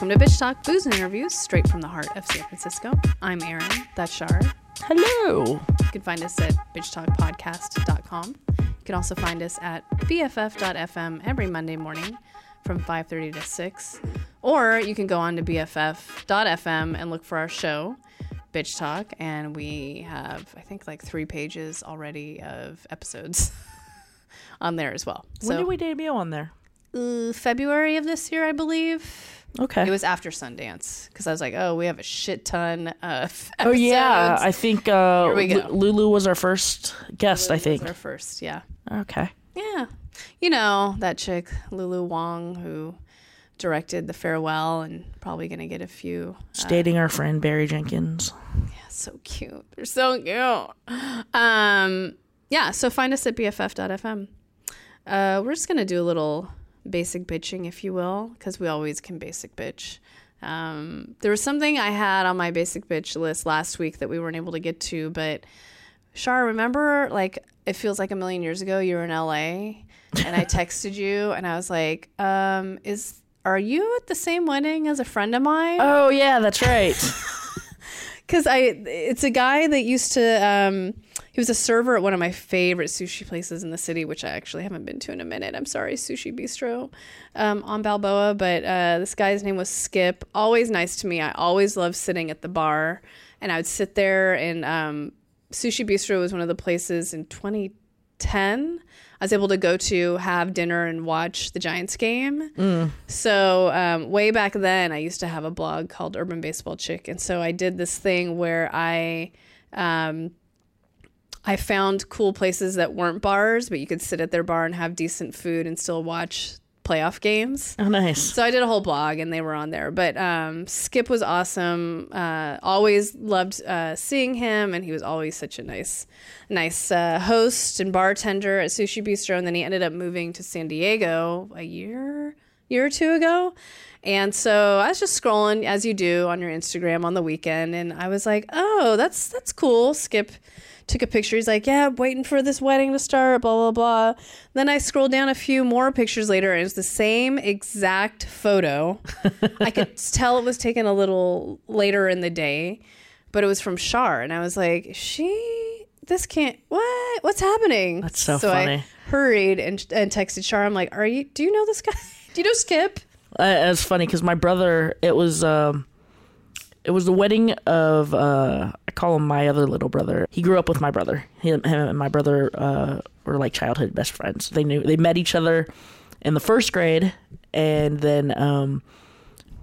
Welcome to Bitch Talk Booze and Interviews, straight from the heart of San Francisco. I'm Aaron. That's Shar. Hello. You can find us at bitchtalkpodcast.com. You can also find us at bff.fm every Monday morning from 5.30 to 6. Or you can go on to bff.fm and look for our show, Bitch Talk. And we have, I think, like three pages already of episodes on there as well. When so did we debut on there? uh, February of this year, I believe. Okay. It was after Sundance because I was like, oh, we have a shit ton of. oh yeah. I think uh, Here we go. Lu- Lulu was our first guest. I Was think. our first, yeah, Okay. yeah. You know that chick Lulu Wang who directed The Farewell and probably gonna get a few. Just dating our friend Barry Jenkins. Yeah, so cute. They're so cute. Um, yeah. So find us at bff.fm. Uh, we're just gonna do a little basic bitching, if you will, because we always can basic bitch. Um, there was something I had on my basic bitch list last week that we weren't able to get to, but Shar, remember like it feels like a million years ago you were in LA and I texted you and I was like, um, is are you at the same wedding as a friend of mine? Oh yeah, that's right. Because I it's a guy that used to um he was a server at one of my favorite sushi places in the city, which I actually haven't been to in a minute. I'm sorry, Sushi Bistro um, on Balboa, but uh, this guy's name was Skip. Always nice to me. I always loved sitting at the bar, and I would sit there. And um, Sushi Bistro was one of the places in 2010 I was able to go to have dinner and watch the Giants game. So um, way back then, I used to have a blog called Urban Baseball Chick, and so I did this thing where I. Um, I found cool places that weren't bars, but you could sit at their bar and have decent food and still watch playoff games. oh nice. So I did a whole blog and they were on there. But um, Skip was awesome. Uh, always loved uh, seeing him, and he was always such a nice, nice uh, host and bartender at Sushi Bistro. And then he ended up moving to San Diego a year, year or two ago. And so I was just scrolling as you do on your Instagram on the weekend, and I was like, "Oh, that's that's cool." Skip took a picture. He's like, "Yeah, I'm waiting for this wedding to start." Blah blah blah. Then I scrolled down a few more pictures later, and it's the same exact photo. I could tell it was taken a little later in the day, but it was from Shar, and I was like, "She, this can't. What? What's happening?" That's so I funny. hurried and and texted Shar. I'm like, "Are you? Do you know this guy? Do you know Skip?" Uh, it's funny because my brother. It was. Um, it was the wedding of. Uh, I call him my other little brother. He grew up with my brother. Him, him and my brother uh, were like childhood best friends. They knew they met each other in the first grade, and then um,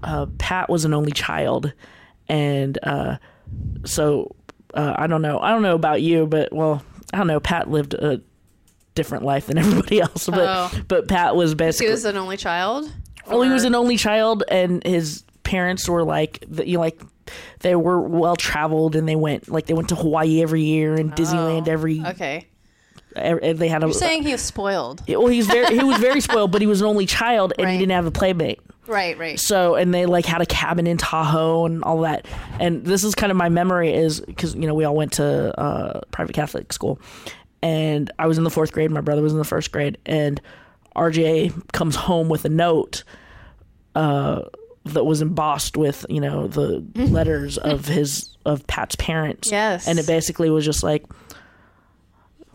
uh, Pat was an only child, and uh, so uh, I don't know. I don't know about you, but well, I don't know. Pat lived a different life than everybody else, but Oh. but Pat was basically He was an only child. well, he was an only child, and his parents were like, you know, like they were well traveled, and they went like they went to Hawaii every year and Disneyland every. Okay. every they had a. You're saying he was spoiled. well, he's very he was very spoiled, but he was an only child, and Right. he didn't have a playmate. Right, right. So, and they like had a cabin in Tahoe and all that. And this is kind of my memory is because you know we all went to uh, private Catholic school, and I was in the fourth grade. My brother was in the first grade, and RJ comes home with a note. Uh, that was embossed with you know the letters of his of Pat's parents. Yes. and it basically was just like,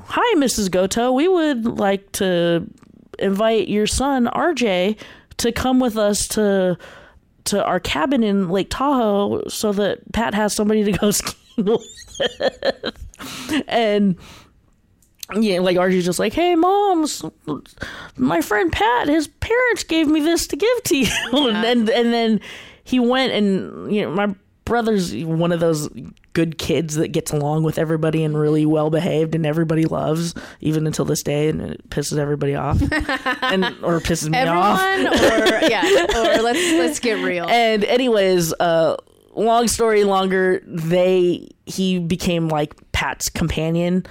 "Hi, Mrs. Goto. We would like to invite your son RJ to come with us to to our cabin in Lake Tahoe so that Pat has somebody to go skiing with." and yeah, like RJ's just like, "Hey, moms, my friend Pat, his parents gave me this to give to you," and then and then he went and you know my brother's one of those good kids that gets along with everybody and really well behaved and everybody loves even until this day and it pisses everybody off and or pisses me off. Everyone, or yeah, or let's let's get real. And anyways, uh, long story longer, they he became like Pat's companion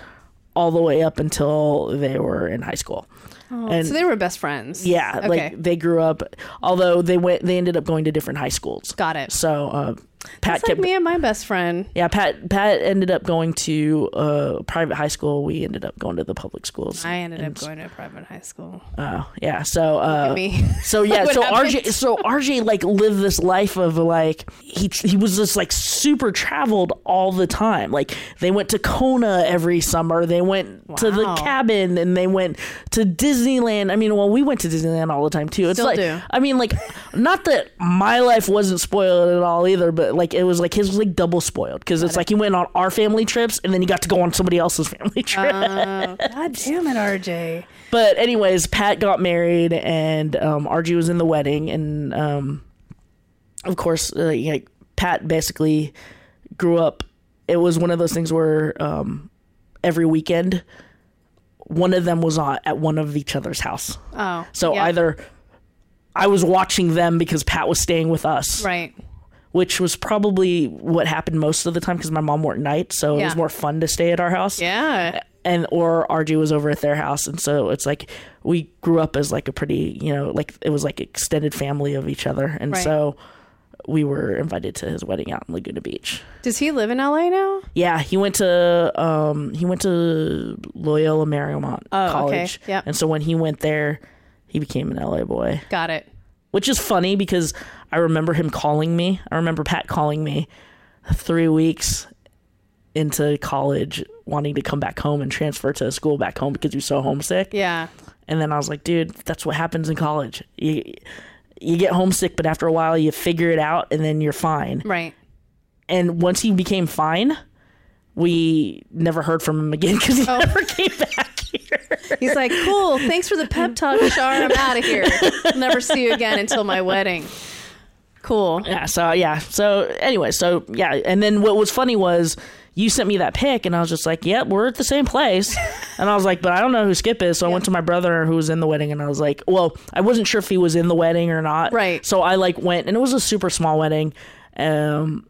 all the way up until they were in high school. and so they were best friends. yeah, Okay. like they grew up. Although they went, they ended up going to different high schools. Got it. So, uh, Pat It's like me and my best friend. yeah Pat Pat ended up going to a private high school. We ended up going to the public schools. I ended up going to a private high school. Oh yeah, so uh, me. so yeah, so happened? RJ, so RJ like lived this life of like he he was just like super traveled all the time. Like they went to Kona every summer. They went to the cabin and they went to Disneyland. I mean, well, we went to Disneyland all the time too. It's Still like do. I mean, like not that my life wasn't spoiled at all either, but like it was like his was like double spoiled because it's like he went on our family trips and then he got to go on somebody else's family trip. Oh, God damn it, RJ. But anyways, Pat got married, and um, RG was in the wedding, and um, of course, uh, like Pat basically grew up. It was one of those things where um, every weekend, one of them was on, at one of each other's house. Oh. So yeah. either I was watching them because Pat was staying with us, Right. Which was probably what happened most of the time because my mom worked night, so it was more fun to stay at our house Yeah. and or RG was over at their house, and so it's like we grew up as like a pretty, you know, like it was like extended family of each other, and Right. so we were invited to his wedding out in Laguna Beach. Does he live in LA now? Yeah, he went to um he went to Loyola Marymount Oh, okay. College, Yep. and so when he went there, he became an LA boy, Got it. Which is funny because I remember him calling me. I remember Pat calling me three weeks into college wanting to come back home and transfer to a school back home because he was so homesick. Yeah. And then I was like, dude, that's what happens in college. You you get homesick, but after a while you figure it out and then you're fine. Right. And once he became fine, we never heard from him again because he Oh. never came back. He's like, cool. Thanks for the pep talk, Shar. I'm out of here. I'll never see you again until my wedding. Cool. Yeah, so yeah. So anyway, so yeah, and then what was funny was you sent me that pic and I was just like, Yep, we're at the same place. and I was like, But I don't know who Skip is, so I went to my brother who was in the wedding and I was like, Well, I wasn't sure if he was in the wedding or not. Right. So I like went and it was a super small wedding. Um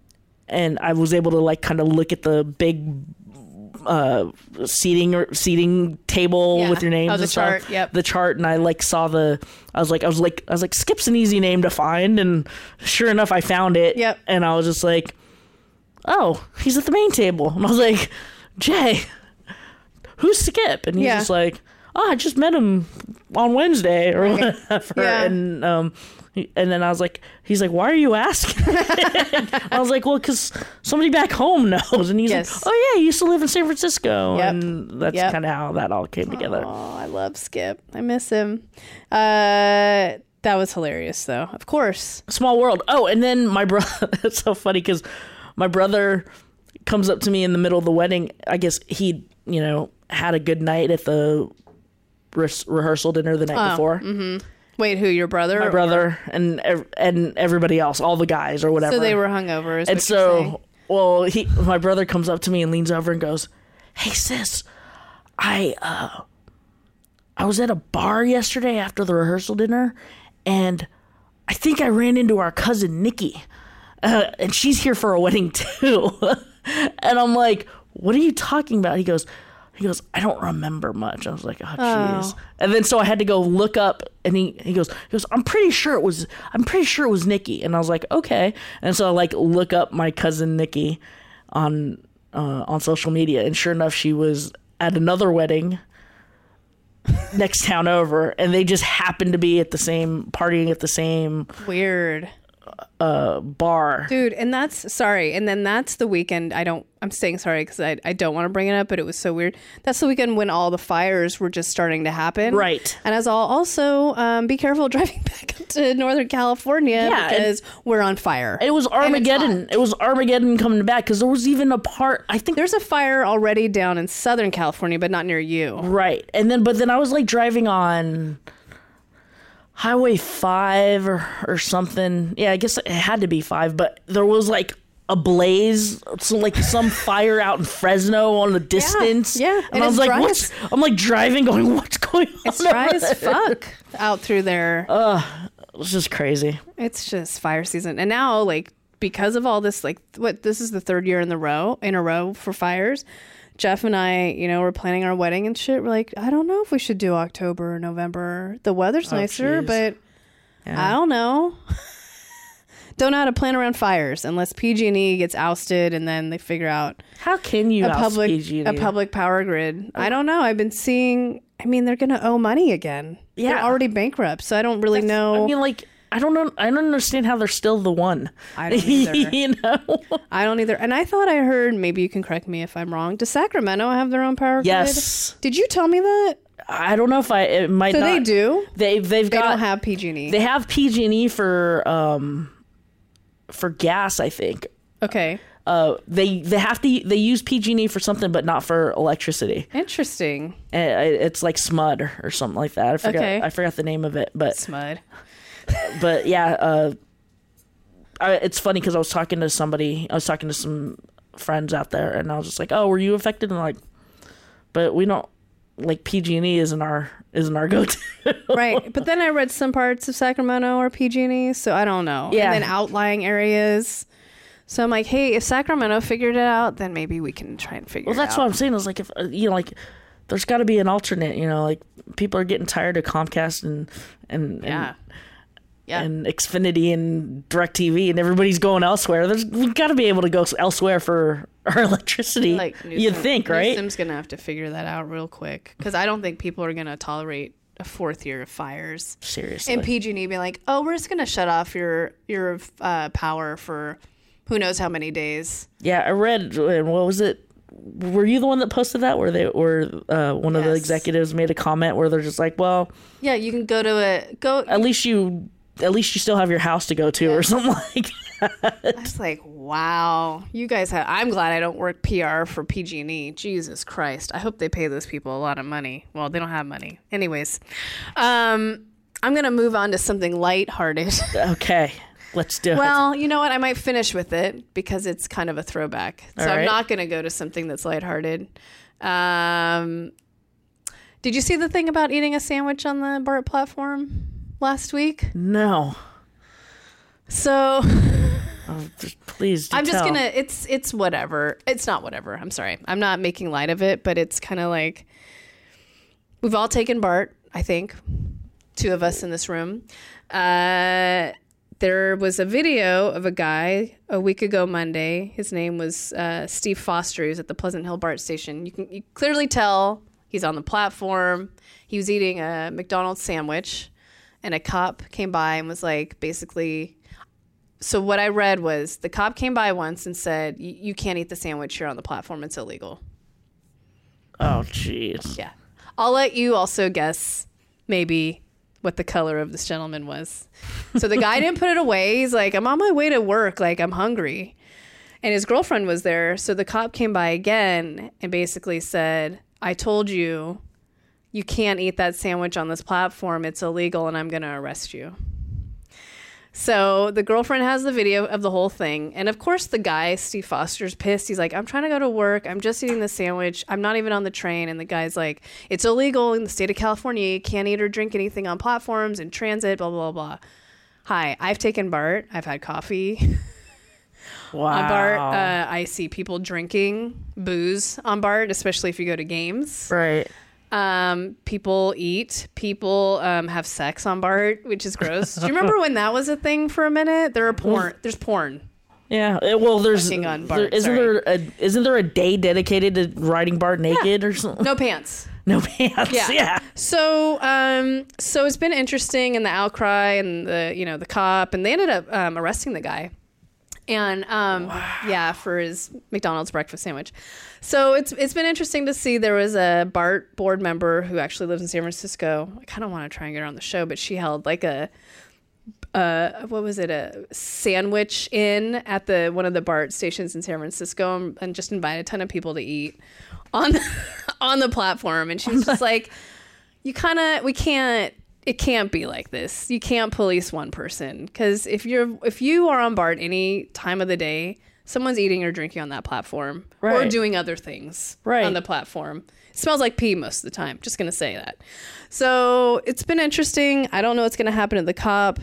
and I was able to like kind of look at the big uh seating or seating table Yeah. with your names Oh, the and stuff. chart, yep. the chart and I like saw the I was like I was like I was like Skip's an easy name to find and sure enough I found it Yep. and I was just like oh he's at the main table and I was like Jay who's Skip and he's Yeah. just like oh I just met him on Wednesday or Right. whatever Yeah. and um and then I was like he's like why are you asking I was like well because somebody back home knows and he's Yes. like oh yeah he used to live in San Francisco Yep. and that's Yep. kind of how that all came together Oh, I love Skip. I miss him. Uh, that was hilarious, though. Of course. small world. Oh, and then my brother. it's so funny because my brother comes up to me in the middle of the wedding. I guess he, you know, had a good night at the re- rehearsal dinner the night Oh, before. Wait, who? Your brother? My brother and ev- and everybody else, all the guys or whatever. So they were hungover. Is and so, well, he, my brother comes up to me and leans over and goes, "Hey, sis, I uh, I was at a bar yesterday after the rehearsal dinner, and I think I ran into our cousin Nikki, uh, and she's here for a wedding too." and I'm like, "What are you talking about?" He goes. He goes, I don't remember much. I was like, oh, jeez. Oh. And then so I had to go look up, and he, he goes, he goes, I'm pretty sure it was, I'm pretty sure it was Nikki. And I was like, okay. And so I like look up my cousin Nikki on uh, on social media, and sure enough, she was at another wedding next town over, and they just happened to be at the same partying at the same Weird. Uh, bar. Dude, and that's sorry. And then that's the weekend. I don't, I'm saying sorry because I, I don't want to bring it up, but it was so weird. That's the weekend when all the fires were just starting to happen. Right. And as all also, um, be careful driving back to Northern California Yeah, because we're on fire. It was Armageddon. It was Armageddon coming back because there was even a part. I think There's a fire already down in Southern California, but not near you. Right. And then, but then I was like driving on Highway 5 or, or something. Yeah, I guess it had to be 5, but there was like a blaze, so like some fire out in Fresno on the distance. yeah. And, And I was like, what's, I'm like driving going, what's going on? It's dry as fuck out through there. It was just crazy. It's just fire season. And now, like, because of all this, like, what this is the third year in the row in a row for fires. Jeff and I, you know, we're planning our wedding and shit. We're like, I don't know if we should do October or November. The weather's oh, nicer, Oh, jeez. but Yeah. I don't know. don't know how to plan around fires unless PG&E gets ousted and then they figure out How can you a oust public PG&E? a public power grid. I oh. don't know. I've been seeing. I mean, they're going to owe money again. they're Yeah. already bankrupt, so I don't really know. I mean, like, I don't know. I don't understand how they're still the one. I don't either. you know? I don't either. And I thought I heard. Maybe you can correct me if I'm wrong. Does Sacramento have their own power grid? Yes. Did you tell me that? I don't know if I. It might So not. they do. They they've They got. don't have PG&E. They have PG&E for um for gas. I think. okay. Uh, they they have to they use PG&E for something, but not for electricity. Interesting. Uh, It's like SMUD or, or something like that. I forgot. Okay. I forgot the name of it, but Smud. But yeah, uh, I, it's funny because I was talking to somebody. I was talking to some friends out there, and I was just like, "Oh, were you affected?" And like, but we don't like PG&E isn't our isn't our go to. right. But then I read some parts of Sacramento are PG&E, so I don't know. Yeah. And then outlying areas. So I'm like, hey, if Sacramento figured it out, then maybe we can try and figure it out. well, that's what I'm saying. Is like if uh, you know, like there's got to be an alternate. You know, like people are getting tired of Comcast and and Yeah. Yeah. and, and Xfinity and Directv, and everybody's going elsewhere. There's we got to be able to go elsewhere for our electricity. like You'd think, right? Newsom's gonna have to figure that out real quick because I don't think people are gonna tolerate a fourth year of fires. Seriously. And PG&E being like, oh, we're just gonna shut off your your uh, power for who knows how many days. Yeah, I read. uh, What was it? Were you the one that posted that? Where they, where uh, one of the executives made a comment where they're just like, "Well, Yeah, you can go to a go. at least you, at least you still have your house to go to, or something like." I was like, wow, you guys have. I'm glad I don't work PR for PG&E. Jesus Christ, I hope they pay those people a lot of money. Well, they don't have money, anyways. Um, I'm gonna move on to something lighthearted. okay, let's do it. well, you know what? I might finish with it because it's kind of a throwback. So All I'm not gonna go to something that's lighthearted. Um, did you see the thing about eating a sandwich on the BART platform last week? No, So. just please. I'm just tell. gonna. It's it's whatever. It's not whatever. I'm sorry. I'm not making light of it, but it's kind of like we've all taken Bart. I think two of us in this room. Uh, there was a video of a guy a week ago Monday. His name was uh, Steve Foster. He was at the Pleasant Hill BART station. You can you clearly tell he's on the platform. He was eating a McDonald's sandwich, and a cop came by and was like, basically, so what I read was the cop came by once and said, "You can't eat the sandwich here on the platform. It's illegal." Oh, jeez. Yeah, I'll let you also guess maybe what the color of this gentleman was. So the guy didn't put it away. He's like, "I'm on my way to work. Like I'm hungry," and his girlfriend was there. So the cop came by again and basically said, "I told you." You can't eat that sandwich on this platform. It's illegal, and I'm going to arrest you. So the girlfriend has the video of the whole thing. And of course, the guy, Steve Foster's pissed. He's like, I'm trying to go to work. I'm just eating the sandwich. I'm not even on the train. And the guy's like, It's illegal in the state of California. You can't eat or drink anything on platforms and transit, blah, blah, blah, blah. Hi, I've taken BART. I've had coffee Wow. on BART. Uh, I see people drinking booze on BART, especially if you go to games. right. Um, people eat. People um, have sex on BART, which is gross. Do you remember when that was a thing for a minute? There are porn. There's porn. Yeah. Well, there's on Bart, isn't sorry. there a isn't there a day dedicated to riding Bart naked or something? No pants. No pants. Yeah. Yeah. So, um, so it's been interesting and the outcry and the you know the cop, and they ended up um, arresting the guy, and um, yeah, for his McDonald's breakfast sandwich. So it's it's been interesting to see. There was a BART board member who actually lives in San Francisco. I kind of want to try and get her on the show, but she held like a. Uh, what was it? A sandwich in at the one of the BART stations in San Francisco, and, and just invited a ton of people to eat on on the platform. And she was just like, you kind of we can't it can't be like this you can't police one person because if you're if you are on bart any time of the day someone's eating or drinking on that platform or doing other things Right. on the platform. It smells like pee most of the time. Just gonna say that. So it's been interesting. I don't know what's gonna happen to the cop.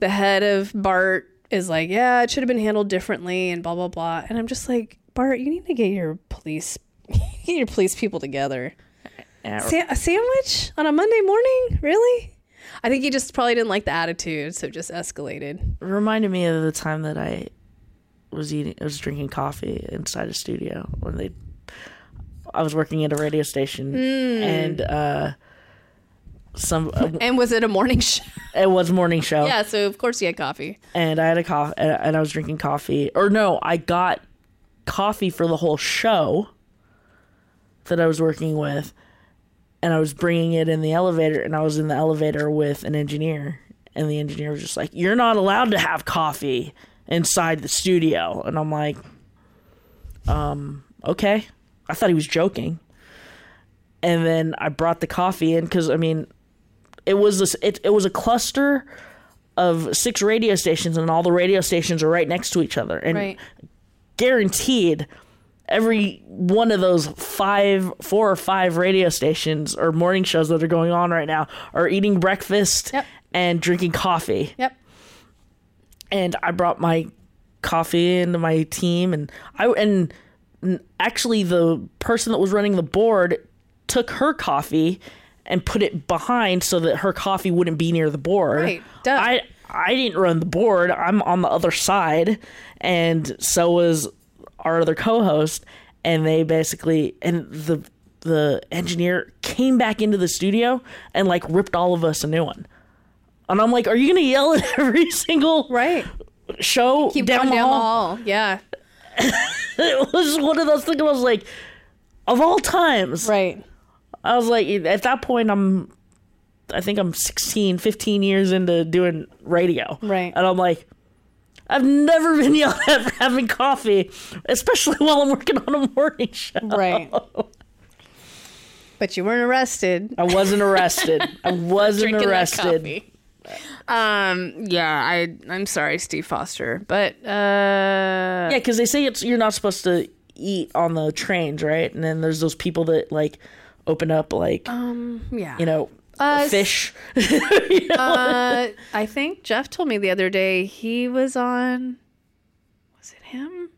The head of bart is like yeah it should have been handled differently and blah blah blah. And i'm just like bart you need to get your police get your police people together. Sa- a sandwich on a Monday morning? Really? I think he just probably didn't like the attitude, so it just escalated. Reminded me of the time that I was eating, I was drinking coffee inside a studio when they. I was working at a radio station, and uh, some uh, And was it a morning show? it was morning show. yeah, so of course he had coffee. and I had a coffee, and I was drinking coffee. Or no, I got coffee for the whole show that I was working with, and I was bringing it in the elevator, and I was in the elevator with an engineer, and the engineer was just like, "You're not allowed to have coffee inside the studio," and I'm like, "Um, okay." I thought he was joking, and then I brought the coffee in because I mean, it was this, it, it was a cluster of six radio stations and all the radio stations are right next to each other and Right. guaranteed every one of those five four or five radio stations or morning shows that are going on right now are eating breakfast Yep. and drinking coffee Yep. And I brought my coffee into my team, and I and actually the person that was running the board took her coffee and put it behind so that her coffee wouldn't be near the board. Right. Duh. I I didn't run the board. I'm on the other side, and so was our other co-host. And they basically and the the engineer came back into the studio and like ripped all of us a new one. And I'm like, are you gonna yell at every single Right. show Keep down, going the, down the hall? Yeah. It was one of those things. I was like, of all times, Right. I was like, at that point, I'm, I think I'm 16, 15 years into doing radio, Right. And I'm like, I've never been yelled at for having coffee, especially while I'm working on a morning show. Right. but you weren't arrested. I wasn't arrested. I wasn't arrested. Um. Yeah. I. I'm sorry, Steve Foster, but uh. Yeah, because they say it's you're not supposed to eat on the trains, right? And then there's those people that like open up like um Yeah. you know Uh, fish. uh, I think Jeff told me the other day he was on. Was it him?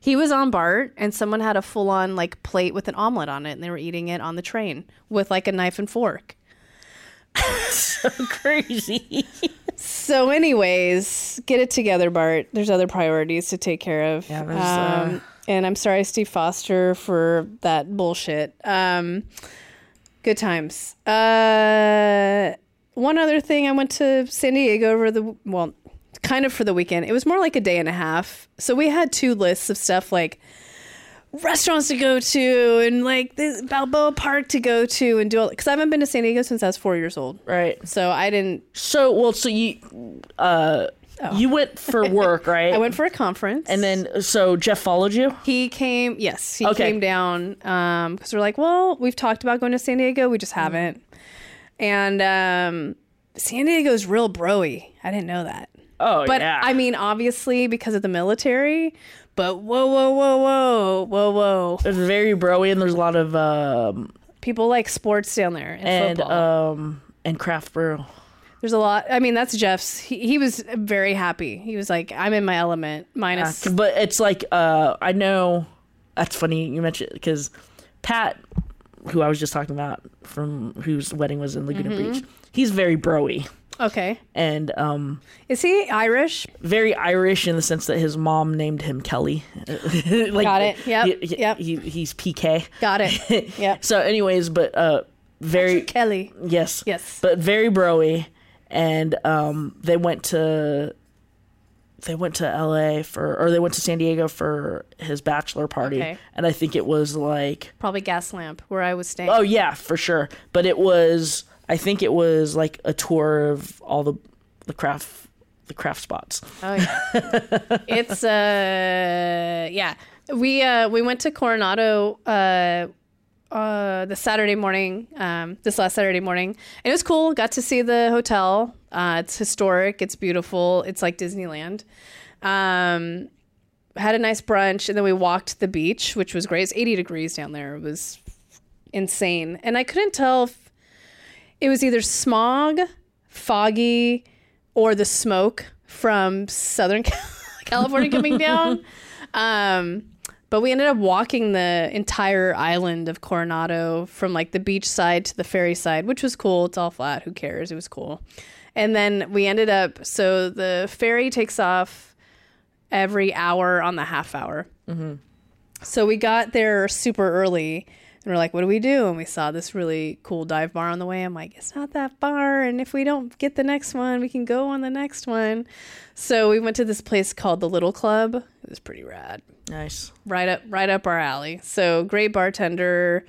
He was on Bart, and someone had a full on like plate with an omelet on it, and they were eating it on the train with like a knife and fork. crazy. So, anyways, get it together, Bart. There's other priorities to take care of. Yeah, uh, um, and I'm sorry, Steve Foster, for that bullshit. Um, good times. Uh, one other thing, I went to San Diego over the well, kind of for the weekend. It was more like a day and a half. So we had two lists of stuff like restaurants to go to and like this Balboa Park to go to and do all because I haven't been to San Diego since I was four years old. right. So I didn't. So well, so you uh you went for work, right? Oh. I went for a conference, and then so Jeff followed you. he came. Yes, he Okay. came down because we're like, well, we've talked about going to San Diego, we just Mm-hmm. haven't. And um, San Diego's real broy. I didn't know that, Oh but yeah. I mean, obviously because of the military. But whoa, whoa, whoa, whoa, whoa, whoa! it's very broy, and there's a lot of um People like sports down there and, and football. um and craft brew. There's a lot. I mean, that's Jeff's. He, he was very happy. He was like, "I'm in my element." Minus, But it's like uh I know that's funny you mentioned because Pat, who I was just talking about from whose wedding was in Laguna Mm-hmm. Beach, he's very broy okay. and um Is he Irish? very Irish in the sense that his mom named him Kelly. like, Got it. Yeah. he- Yep. he- he's PK. Got it. Yeah. So, anyways, but uh, very Kelly. yes, Yes. but very broy, and um, they went to they went to L.A. for or they went to San Diego for his bachelor party, Okay. and I think it was like Probably Gaslamp where I was staying. oh yeah for sure, but it was I think it was like a tour of all the the craft the craft spots. Oh, yeah. it's uh yeah. We uh we went to Coronado uh uh the Saturday morning, um this last Saturday morning. And it was cool. Got to see the hotel. Uh it's historic, it's beautiful. It's like Disneyland. Um had a nice brunch and then we walked the beach, which was great. It's 80 degrees down there. It was insane. And I couldn't tell if it was either smog, foggy, or the smoke from Southern California coming down. Um, But we ended up walking the entire island of Coronado from like the beach side to the ferry side, which was cool. It's all flat. Who cares? It was cool. And then we ended up, so the ferry takes off every hour on the half hour. So we got there super early and we're like, what do we do? And we saw this really cool dive bar on the way. I'm like, it's not that far. And if we don't get the next one, we can go on the next one. So we went to this place called the Little Club. It was pretty rad. Nice. Right up right up our alley. So great bartender.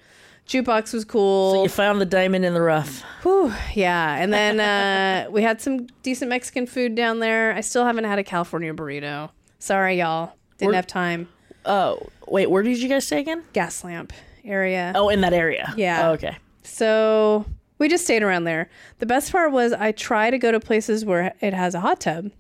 Jukebox was cool. You found the diamond in the rough. Whew, yeah. And then uh, we had some decent Mexican food down there. I still haven't had a California burrito. Sorry, y'all. Didn't We're- have time. Oh, wait, where did you guys stay again? Gaslamp area. Oh, in that area. Yeah. Oh, okay. So we just stayed around there. The best part was I try to go to places where it has a hot tub.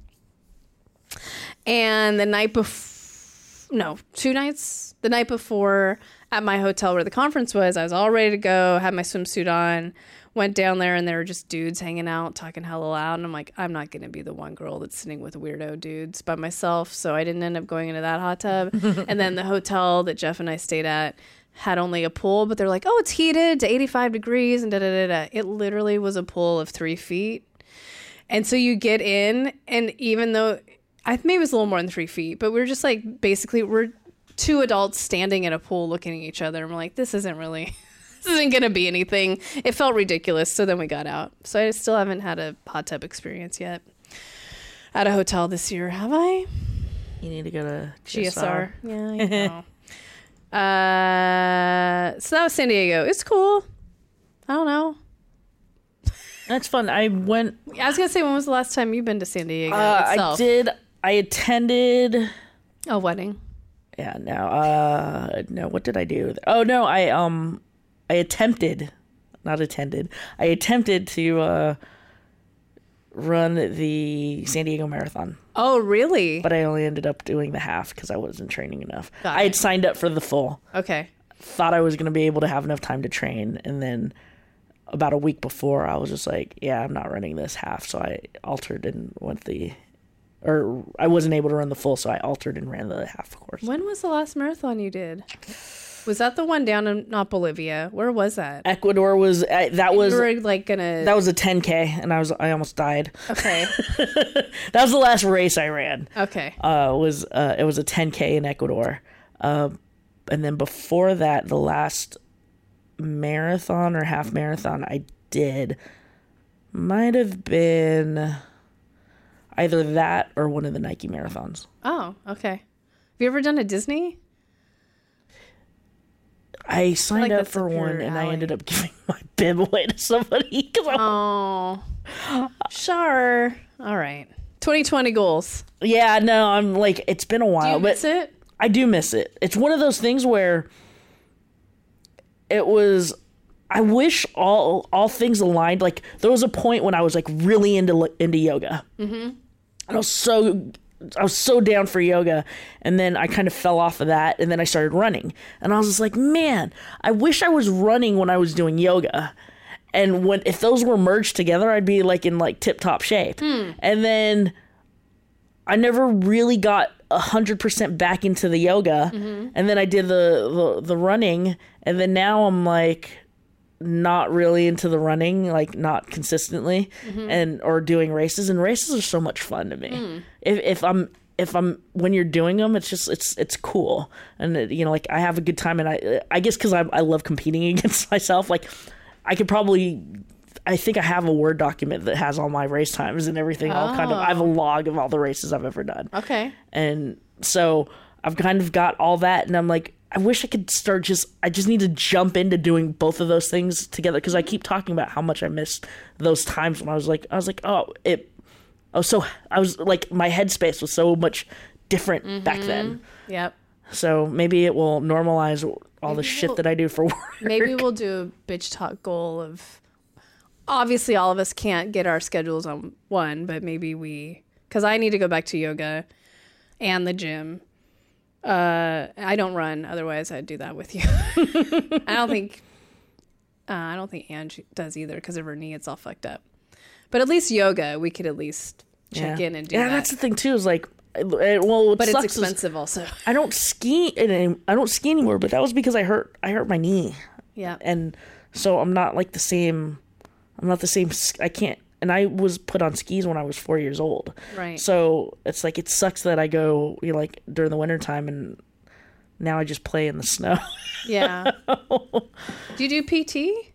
And the night before, no, two nights, the night before at my hotel where the conference was, I was all ready to go, had my swimsuit on, went down there, and there were just dudes hanging out, talking hella loud. And I'm like, I'm not going to be the one girl that's sitting with weirdo dudes by myself. So I didn't end up going into that hot tub. and then the hotel that Jeff and I stayed at had only a pool, but they're like, oh, it's heated to 85 degrees and da da da da. It literally was a pool of three feet. And so you get in, and even though I maybe it was a little more than three feet, but we are just like basically we're two adults standing in a pool looking at each other, and we're like, this isn't really, this isn't gonna be anything. It felt ridiculous, so then we got out. So I still haven't had a hot tub experience yet at a hotel this year, have I? You need to go to GSR. Yeah, I know. uh, so that was San Diego. It's cool. I don't know. That's fun. I went. I was gonna say, when was the last time you've been to San Diego Uh, I did. I attended. A wedding. Yeah. No. Uh. No. What did I do? Oh no. I um. I attempted. Not attended. I attempted to uh. Run the San Diego Marathon, Oh, really? but I only ended up doing the half because I wasn't training enough. Got I it. had signed up for the full. okay. thought I was going to be able to have enough time to train. And then about a week before, I was just like, yeah, I'm not running this half. So I altered and went the, or I wasn't able to run the full. So I altered and ran the half course. When was the last marathon you did? Was that the one down in not Bolivia? Where was that? Ecuador was, uh, that was, you were like gonna. that was a 10K and I was, I almost died. okay. That was the last race I ran. Okay. Uh, was, uh, it was a 10K in Ecuador. Uh, and then before that, the last marathon or half marathon I did might have been either that or one of the Nike marathons. Oh, okay. Have you ever done a Disney? I signed like up for one and I ended up giving my bib away to somebody because Oh, sure. All right. 2020 goals. yeah, no, I'm like it's been a Do while, you but miss it? I do miss it. It's one of those things where it was. I wish all all things aligned. Like there was a point when I was like really into into yoga, mm-hmm. and I was so I was so down for yoga, and then I kind of fell off of that, and then I started running, and I was just like, man, I wish I was running when I was doing yoga. And when if those were merged together, I'd be like in like tip top shape. Hmm. And then I never really got a hundred percent back into the yoga, mm-hmm. and then I did the, the the running, and then now I'm like not really into the running, like not consistently, mm-hmm. and or doing races. And races are so much fun to me. Mm. If if I'm if I'm when you're doing them, it's just it's it's cool, and it, you know, like I have a good time, and I uh, I guess because I I love competing against myself, like I could probably. I think I have a Word document that has all my race times and everything. All kind of. I have a oh. log of all the races I've ever done. Okay. And so I've kind of got all that, and I'm like, I wish I could start just. I just need to jump into doing both of those things together because I keep talking about how much I missed those times when I was like, I was like, oh, it. I was so. I was like, my headspace was so much different back then. Mm-hmm. Yep. So maybe it will normalize all the shit we'll- that I do for work. Maybe we'll do a bitch talk goal of. Obviously, all of us can't get our schedules on one, but maybe we. Because I need to go back to yoga and the gym. Uh, I don't run, otherwise I'd do that with you. I don't think. Uh, I don't think Angie does either because of her knee. It's all fucked up. But at least yoga, we could at least check yeah. in and do yeah, that. that's the thing too. Is like well, what but it's expensive also. I don't ski and I don't ski anymore. But that was because I hurt I hurt my knee, Yeah. and so I'm not like the same. I'm not the same. I can't. And I was put on skis when I was four years old. Right. So it's like it sucks that I go you know, like during the winter time and now I just play in the snow. Yeah. do you do PT?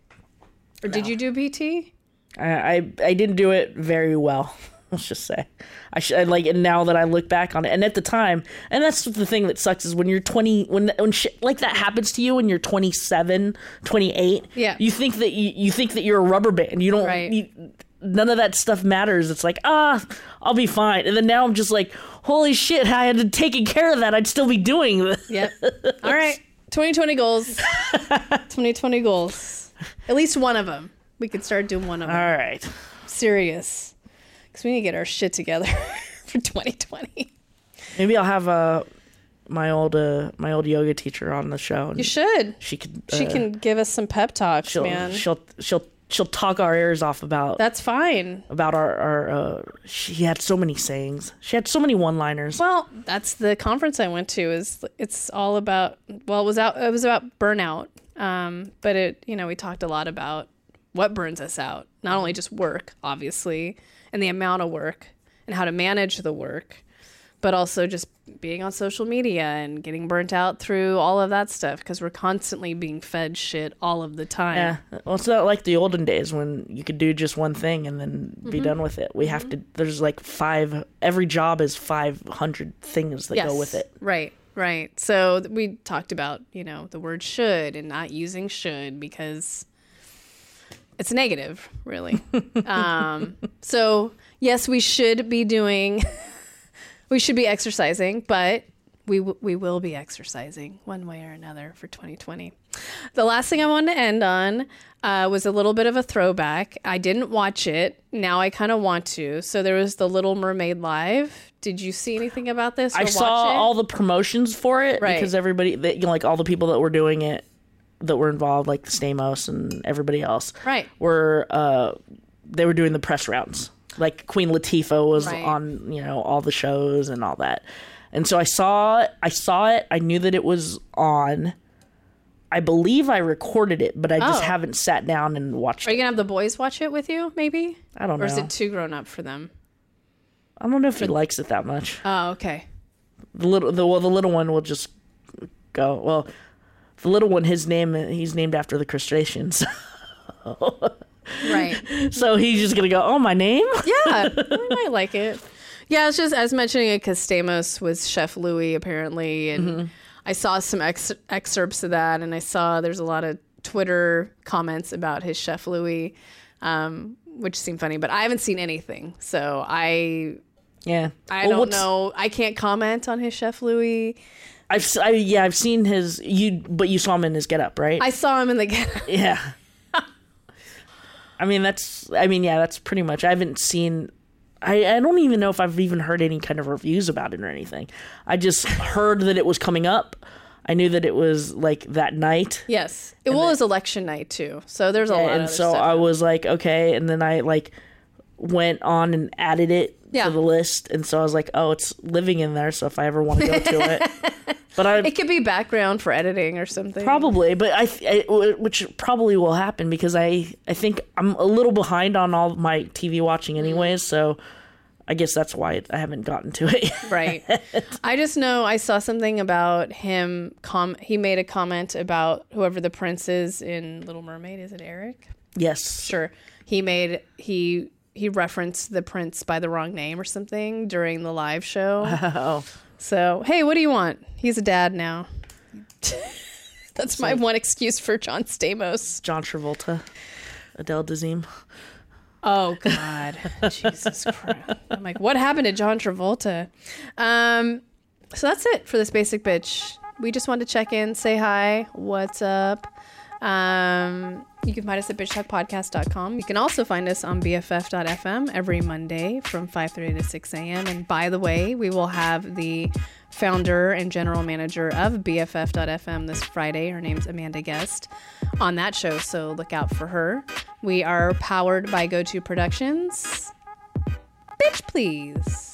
Or did you do PT? I, I I didn't do it very well. Let's just say I should like and now that I look back on it and at the time and that's the thing that sucks is when you're 20 when when shit like that happens to you when you're 27 28 Yeah. you think that you, you think that you're a rubber band you don't Right. you, none of that stuff matters it's like ah I'll be fine and then now I'm just like holy shit I had to taken care of that I'd still be doing this Yep. All right. 2020 goals. 2020 goals. At least one of them. We could start doing one of them. all right Serious. Because we need to get our shit together for 2020. maybe I'll have uh my old uh my old yoga teacher on the show and You should. she could She uh, can give us some pep talks, she'll man. she'll she'll she'll talk our ears off about That's fine. about our our uh, she had so many sayings she had so many one liners Well, that's the conference I went to. Is it's all about. Well, it was out. It was about burnout. Um, but it, you know, we talked a lot about what burns us out. Not only just work, obviously, and the amount of work and how to manage the work, but also just being on social media and getting burnt out through all of that stuff because we're constantly being fed shit all of the time. yeah well it's not like the olden days when you could do just one thing and then be Mm-hmm. done with it we have to there's like five every job is 500 things that go with it Right, right. So we talked about, you know, the word should and not using should because it's negative, really. um, so, yes, we should be doing, we should be exercising, but we, w- we will be exercising one way or another for 2020. The last thing I wanted to end on uh, was a little bit of a throwback. I didn't watch it. Now I kind of want to. So there was the Little Mermaid live. Did you see anything about this? or i saw it? all the promotions for it Right. because everybody you know, like all the people that were doing it that were involved like the stamos and everybody else Right. were uh they were doing the press rounds like queen latifah was Right. on you know all the shows and all that and so i saw i saw it i knew that it was on i believe i recorded it but i just Oh. haven't sat down and watched Are you gonna have the boys watch it with you? Maybe, i don't know. or is it too grown up for them? i don't know if he likes it that much Oh, okay. the little the well the little one will just go well the little one his name he's named after the crustaceans Right. so he's just gonna go oh my name Yeah, I might like it. Yeah, it's just I was mentioning it because Stamos was Chef Louis apparently, and Mm-hmm. I saw some ex- excerpts of that, and I saw there's a lot of Twitter comments about his Chef Louis, um, which seemed funny, but I haven't seen anything, so I yeah I Well, don't know. I can't comment on his Chef Louis. I've I, yeah I've seen his you but you saw him in his get up right I saw him in the yeah I mean that's I mean yeah that's pretty much I haven't seen I, I don't even know if I've even heard any kind of reviews about it or anything I just heard that it was coming up I knew that it was like that night yes. It was election night too, so there's a lot. of and so. I was like okay and then I like went on and added it Yeah. to the list and so I was like oh it's living in there so if I ever want to go to it but I It could be background for editing or something. Probably, but I, th- I- which probably will happen because I I think I'm a little behind on all my TV watching Mm-hmm. anyways, so I guess that's why I haven't gotten to it. Right. I just know I saw something about him. Com- he made a comment about whoever the prince is in Little Mermaid. Is it Eric? yes. Sure. He made he he referenced the prince by the wrong name or something during the live show. Oh, So hey, what do you want? He's a dad now. That's my one excuse for John Stamos. John Travolta, Adele Dazeem. Oh God, Jesus Christ! I'm like, what happened to John Travolta? Um, so that's it for this basic bitch. We just wanted to check in, say hi, what's up. Um, you can find us at bitchtalkpodcast.com. You can also find us on BFF.fm every Monday from 5:30 to 6 a.m. And by the way, we will have the founder and general manager of BFF.fm this Friday. Her name's Amanda Guest on that show, so look out for her. We are powered by GoTo Productions. Bitch, please.